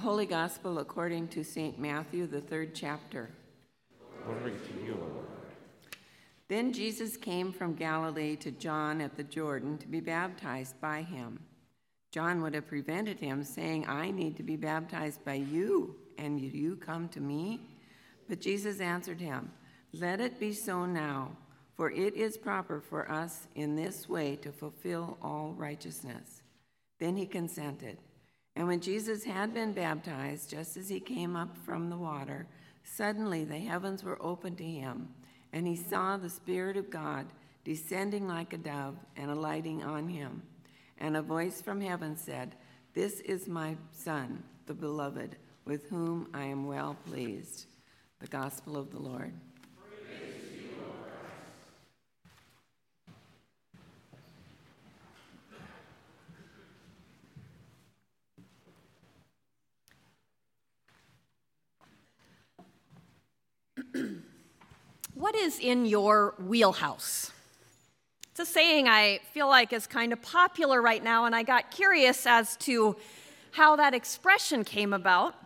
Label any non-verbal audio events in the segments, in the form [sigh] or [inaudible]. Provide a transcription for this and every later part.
Holy Gospel according to St. Matthew, the third chapter. Glory to you, Lord. Then Jesus came from Galilee to John at the Jordan to be baptized by him. John would have prevented him, saying, I need to be baptized by you, and you come to me? But Jesus answered him, Let it be so now, for it is proper for us in this way to fulfill all righteousness. Then he consented. And when Jesus had been baptized, just as he came up from the water, suddenly the heavens were opened to him, and he saw the Spirit of God descending like a dove and alighting on him. And a voice from heaven said, This is my Son, the beloved, with whom I am well pleased. The Gospel of the Lord. What is in your wheelhouse? It's a saying I feel like is kind of popular right now, and I got curious as to how that expression came about.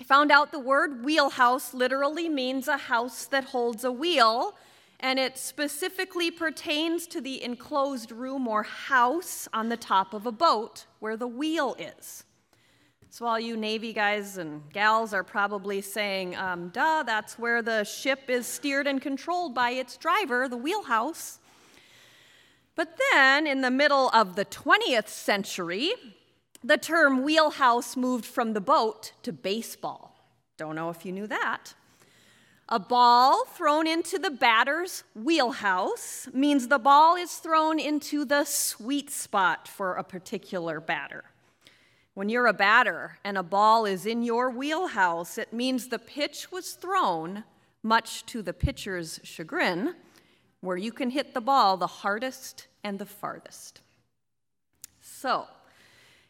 I found out the word wheelhouse literally means a house that holds a wheel, and it specifically pertains to the enclosed room or house on the top of a boat where the wheel is. So, all you Navy guys and gals are probably saying, um, duh, that's where the ship is steered and controlled by its driver, the wheelhouse. But then, in the middle of the 20th century, the term wheelhouse moved from the boat to baseball. Don't know if you knew that. A ball thrown into the batter's wheelhouse means the ball is thrown into the sweet spot for a particular batter. When you're a batter and a ball is in your wheelhouse, it means the pitch was thrown, much to the pitcher's chagrin, where you can hit the ball the hardest and the farthest. So,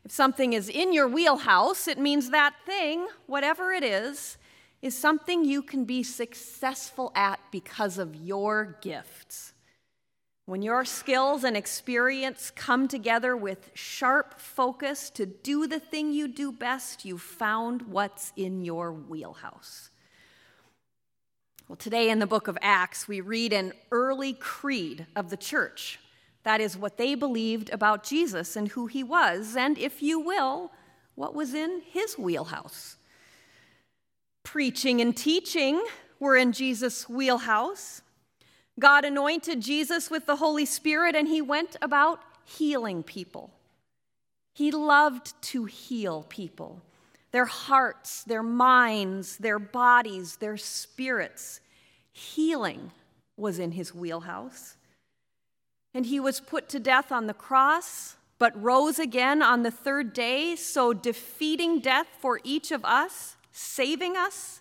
if something is in your wheelhouse, it means that thing, whatever it is, is something you can be successful at because of your gifts. When your skills and experience come together with sharp focus to do the thing you do best, you've found what's in your wheelhouse. Well, today in the book of Acts, we read an early creed of the church. That is what they believed about Jesus and who he was, and if you will, what was in his wheelhouse. Preaching and teaching were in Jesus' wheelhouse. God anointed Jesus with the Holy Spirit, and he went about healing people. He loved to heal people their hearts, their minds, their bodies, their spirits. Healing was in his wheelhouse. And he was put to death on the cross, but rose again on the third day, so defeating death for each of us, saving us.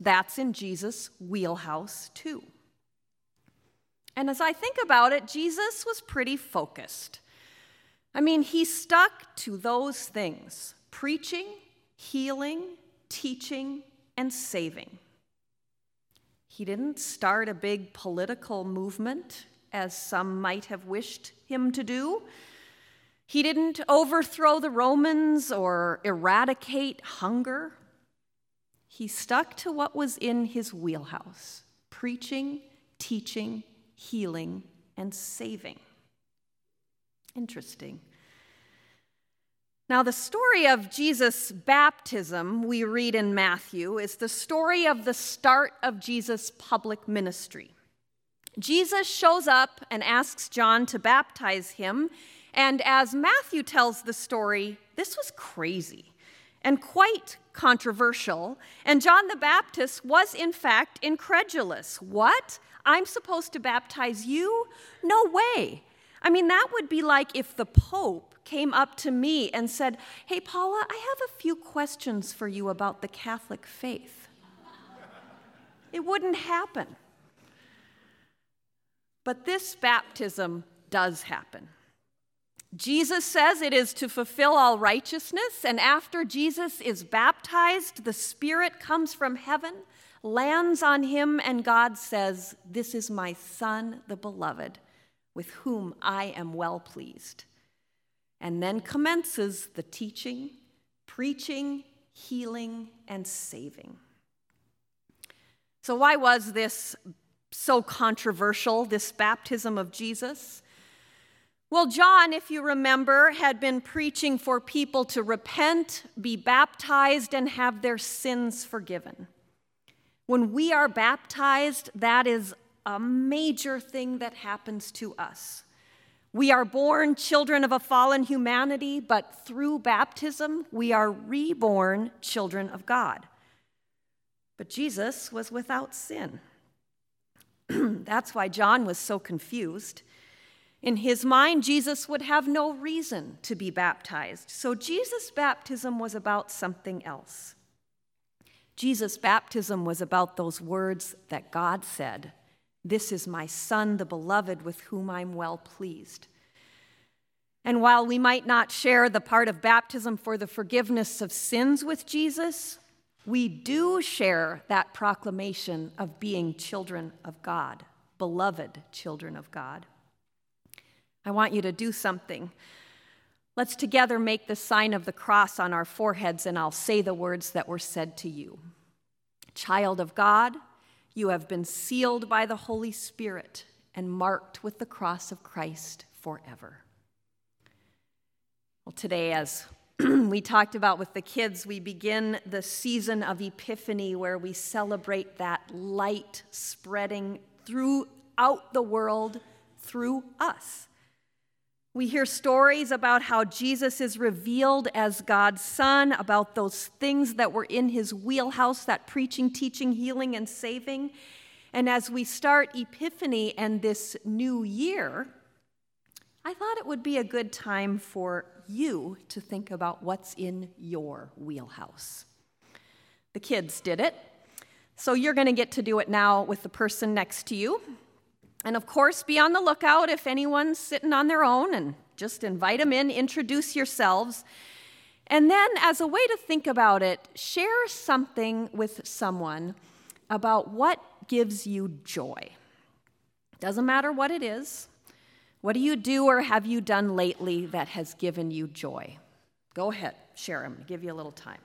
That's in Jesus' wheelhouse, too. And as I think about it, Jesus was pretty focused. I mean, he stuck to those things preaching, healing, teaching, and saving. He didn't start a big political movement, as some might have wished him to do. He didn't overthrow the Romans or eradicate hunger. He stuck to what was in his wheelhouse preaching, teaching, healing, and saving. Interesting. Now, the story of Jesus' baptism we read in Matthew is the story of the start of Jesus' public ministry. Jesus shows up and asks John to baptize him, and as Matthew tells the story, this was crazy and quite controversial, and John the Baptist was in fact incredulous. What? I'm supposed to baptize you? No way. I mean, that would be like if the Pope came up to me and said, Hey, Paula, I have a few questions for you about the Catholic faith. it wouldn't happen. But this baptism does happen. Jesus says it is to fulfill all righteousness, and after Jesus is baptized, the Spirit comes from heaven lands on him, and God says, This is my Son, the beloved, with whom I am well pleased. And then commences the teaching, preaching, healing, and saving. So, why was this so controversial, this baptism of Jesus? Well, John, if you remember, had been preaching for people to repent, be baptized, and have their sins forgiven. When we are baptized, that is a major thing that happens to us. We are born children of a fallen humanity, but through baptism, we are reborn children of God. But Jesus was without sin. [clears throat] That's why John was so confused. In his mind, Jesus would have no reason to be baptized. So Jesus' baptism was about something else. Jesus' baptism was about those words that God said This is my Son, the beloved, with whom I'm well pleased. And while we might not share the part of baptism for the forgiveness of sins with Jesus, we do share that proclamation of being children of God, beloved children of God. I want you to do something. Let's together make the sign of the cross on our foreheads, and I'll say the words that were said to you. Child of God, you have been sealed by the Holy Spirit and marked with the cross of Christ forever. Well, today, as [clears throat] we talked about with the kids, we begin the season of Epiphany where we celebrate that light spreading throughout the world through us. We hear stories about how Jesus is revealed as God's Son, about those things that were in his wheelhouse that preaching, teaching, healing, and saving. And as we start Epiphany and this new year, I thought it would be a good time for you to think about what's in your wheelhouse. The kids did it, so you're going to get to do it now with the person next to you. And of course, be on the lookout if anyone's sitting on their own and just invite them in, introduce yourselves. And then, as a way to think about it, share something with someone about what gives you joy. Doesn't matter what it is. What do you do or have you done lately that has given you joy? Go ahead, share them, give you a little time.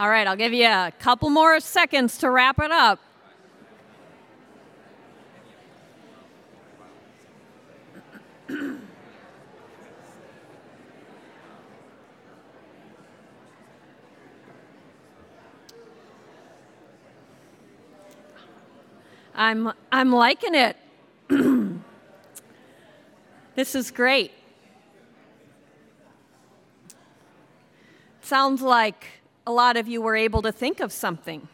All right, I'll give you a couple more seconds to wrap it up. I'm, I'm liking it. [clears throat] this is great. Sounds like a lot of you were able to think of something.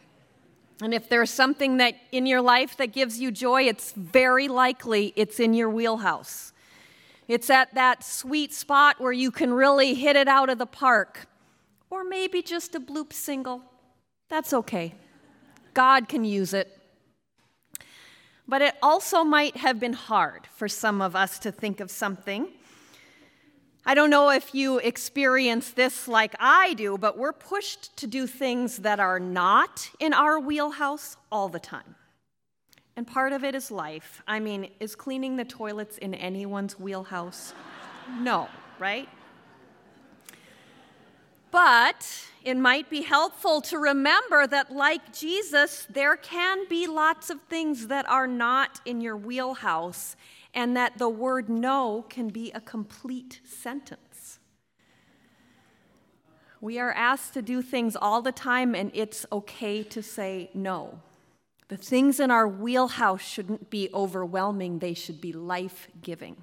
And if there's something that in your life that gives you joy, it's very likely it's in your wheelhouse. It's at that sweet spot where you can really hit it out of the park. Or maybe just a bloop single. That's okay. God can use it. But it also might have been hard for some of us to think of something I don't know if you experience this like I do, but we're pushed to do things that are not in our wheelhouse all the time. And part of it is life. I mean, is cleaning the toilets in anyone's wheelhouse? [laughs] No, right? But it might be helpful to remember that, like Jesus, there can be lots of things that are not in your wheelhouse and that the word no can be a complete sentence. We are asked to do things all the time, and it's okay to say no. The things in our wheelhouse shouldn't be overwhelming, they should be life giving.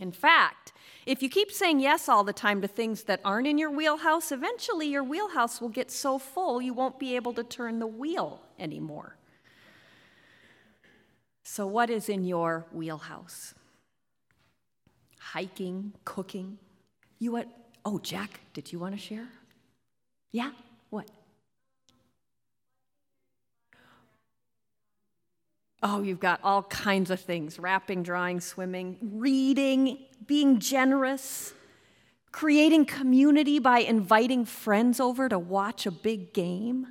In fact, if you keep saying yes all the time to things that aren't in your wheelhouse, eventually your wheelhouse will get so full you won't be able to turn the wheel anymore. So, what is in your wheelhouse? Hiking, cooking. You what? Oh, Jack, did you want to share? Yeah? What? Oh, you've got all kinds of things rapping, drawing, swimming, reading, being generous, creating community by inviting friends over to watch a big game,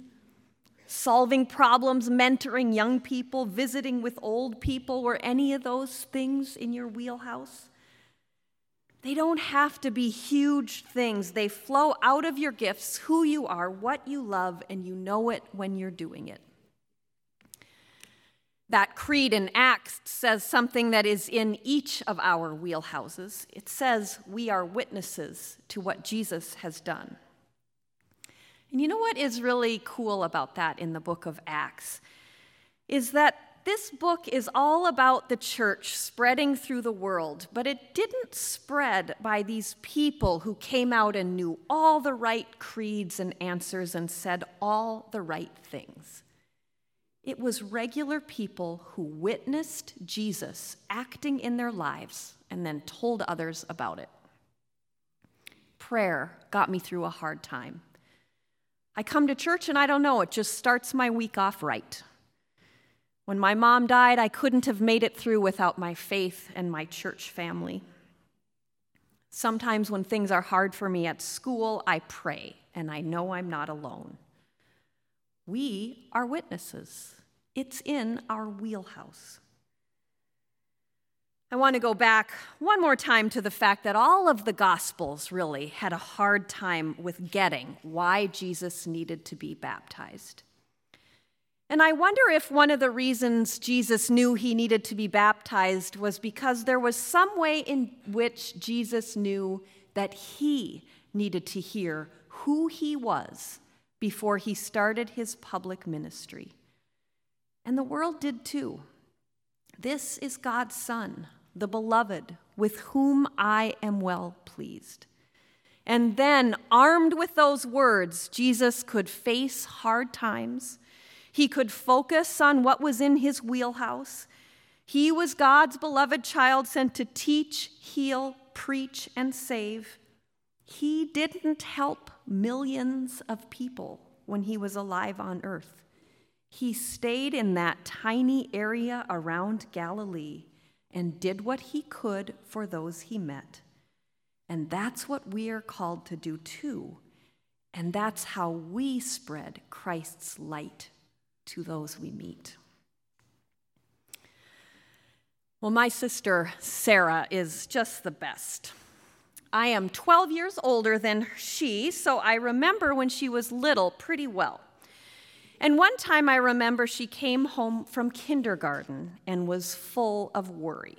solving problems, mentoring young people, visiting with old people. Were any of those things in your wheelhouse? They don't have to be huge things. They flow out of your gifts, who you are, what you love, and you know it when you're doing it. That creed in Acts says something that is in each of our wheelhouses. It says we are witnesses to what Jesus has done. And you know what is really cool about that in the book of Acts? Is that this book is all about the church spreading through the world, but it didn't spread by these people who came out and knew all the right creeds and answers and said all the right things. It was regular people who witnessed Jesus acting in their lives and then told others about it. Prayer got me through a hard time. I come to church and I don't know, it just starts my week off right. When my mom died, I couldn't have made it through without my faith and my church family. Sometimes when things are hard for me at school, I pray and I know I'm not alone. We are witnesses, it's in our wheelhouse. I want to go back one more time to the fact that all of the Gospels really had a hard time with getting why Jesus needed to be baptized. And I wonder if one of the reasons Jesus knew he needed to be baptized was because there was some way in which Jesus knew that he needed to hear who he was before he started his public ministry. And the world did too. This is God's Son, the beloved, with whom I am well pleased. And then, armed with those words, Jesus could face hard times. He could focus on what was in his wheelhouse. He was God's beloved child sent to teach, heal, preach, and save. He didn't help millions of people when he was alive on earth. He stayed in that tiny area around Galilee and did what he could for those he met. And that's what we are called to do too. And that's how we spread Christ's light to those we meet. Well, my sister Sarah is just the best. I am 12 years older than she, so I remember when she was little pretty well. And one time I remember she came home from kindergarten and was full of worry.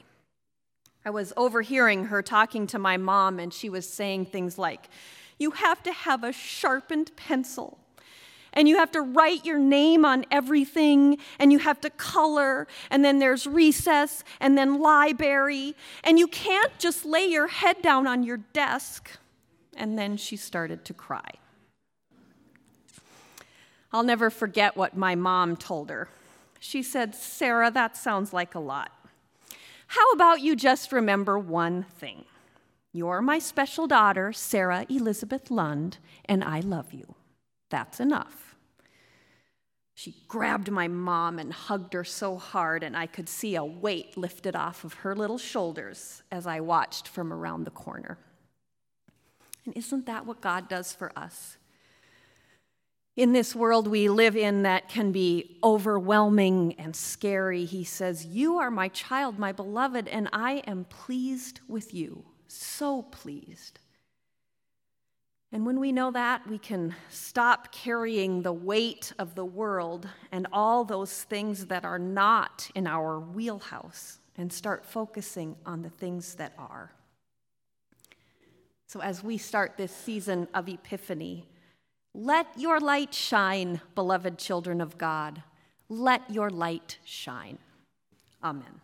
I was overhearing her talking to my mom, and she was saying things like, You have to have a sharpened pencil, and you have to write your name on everything, and you have to color, and then there's recess, and then library, and you can't just lay your head down on your desk. And then she started to cry. I'll never forget what my mom told her. She said, Sarah, that sounds like a lot. How about you just remember one thing? You're my special daughter, Sarah Elizabeth Lund, and I love you. That's enough. She grabbed my mom and hugged her so hard, and I could see a weight lifted off of her little shoulders as I watched from around the corner. And isn't that what God does for us? In this world we live in that can be overwhelming and scary, he says, You are my child, my beloved, and I am pleased with you. So pleased. And when we know that, we can stop carrying the weight of the world and all those things that are not in our wheelhouse and start focusing on the things that are. So, as we start this season of Epiphany, let your light shine, beloved children of God. Let your light shine. Amen.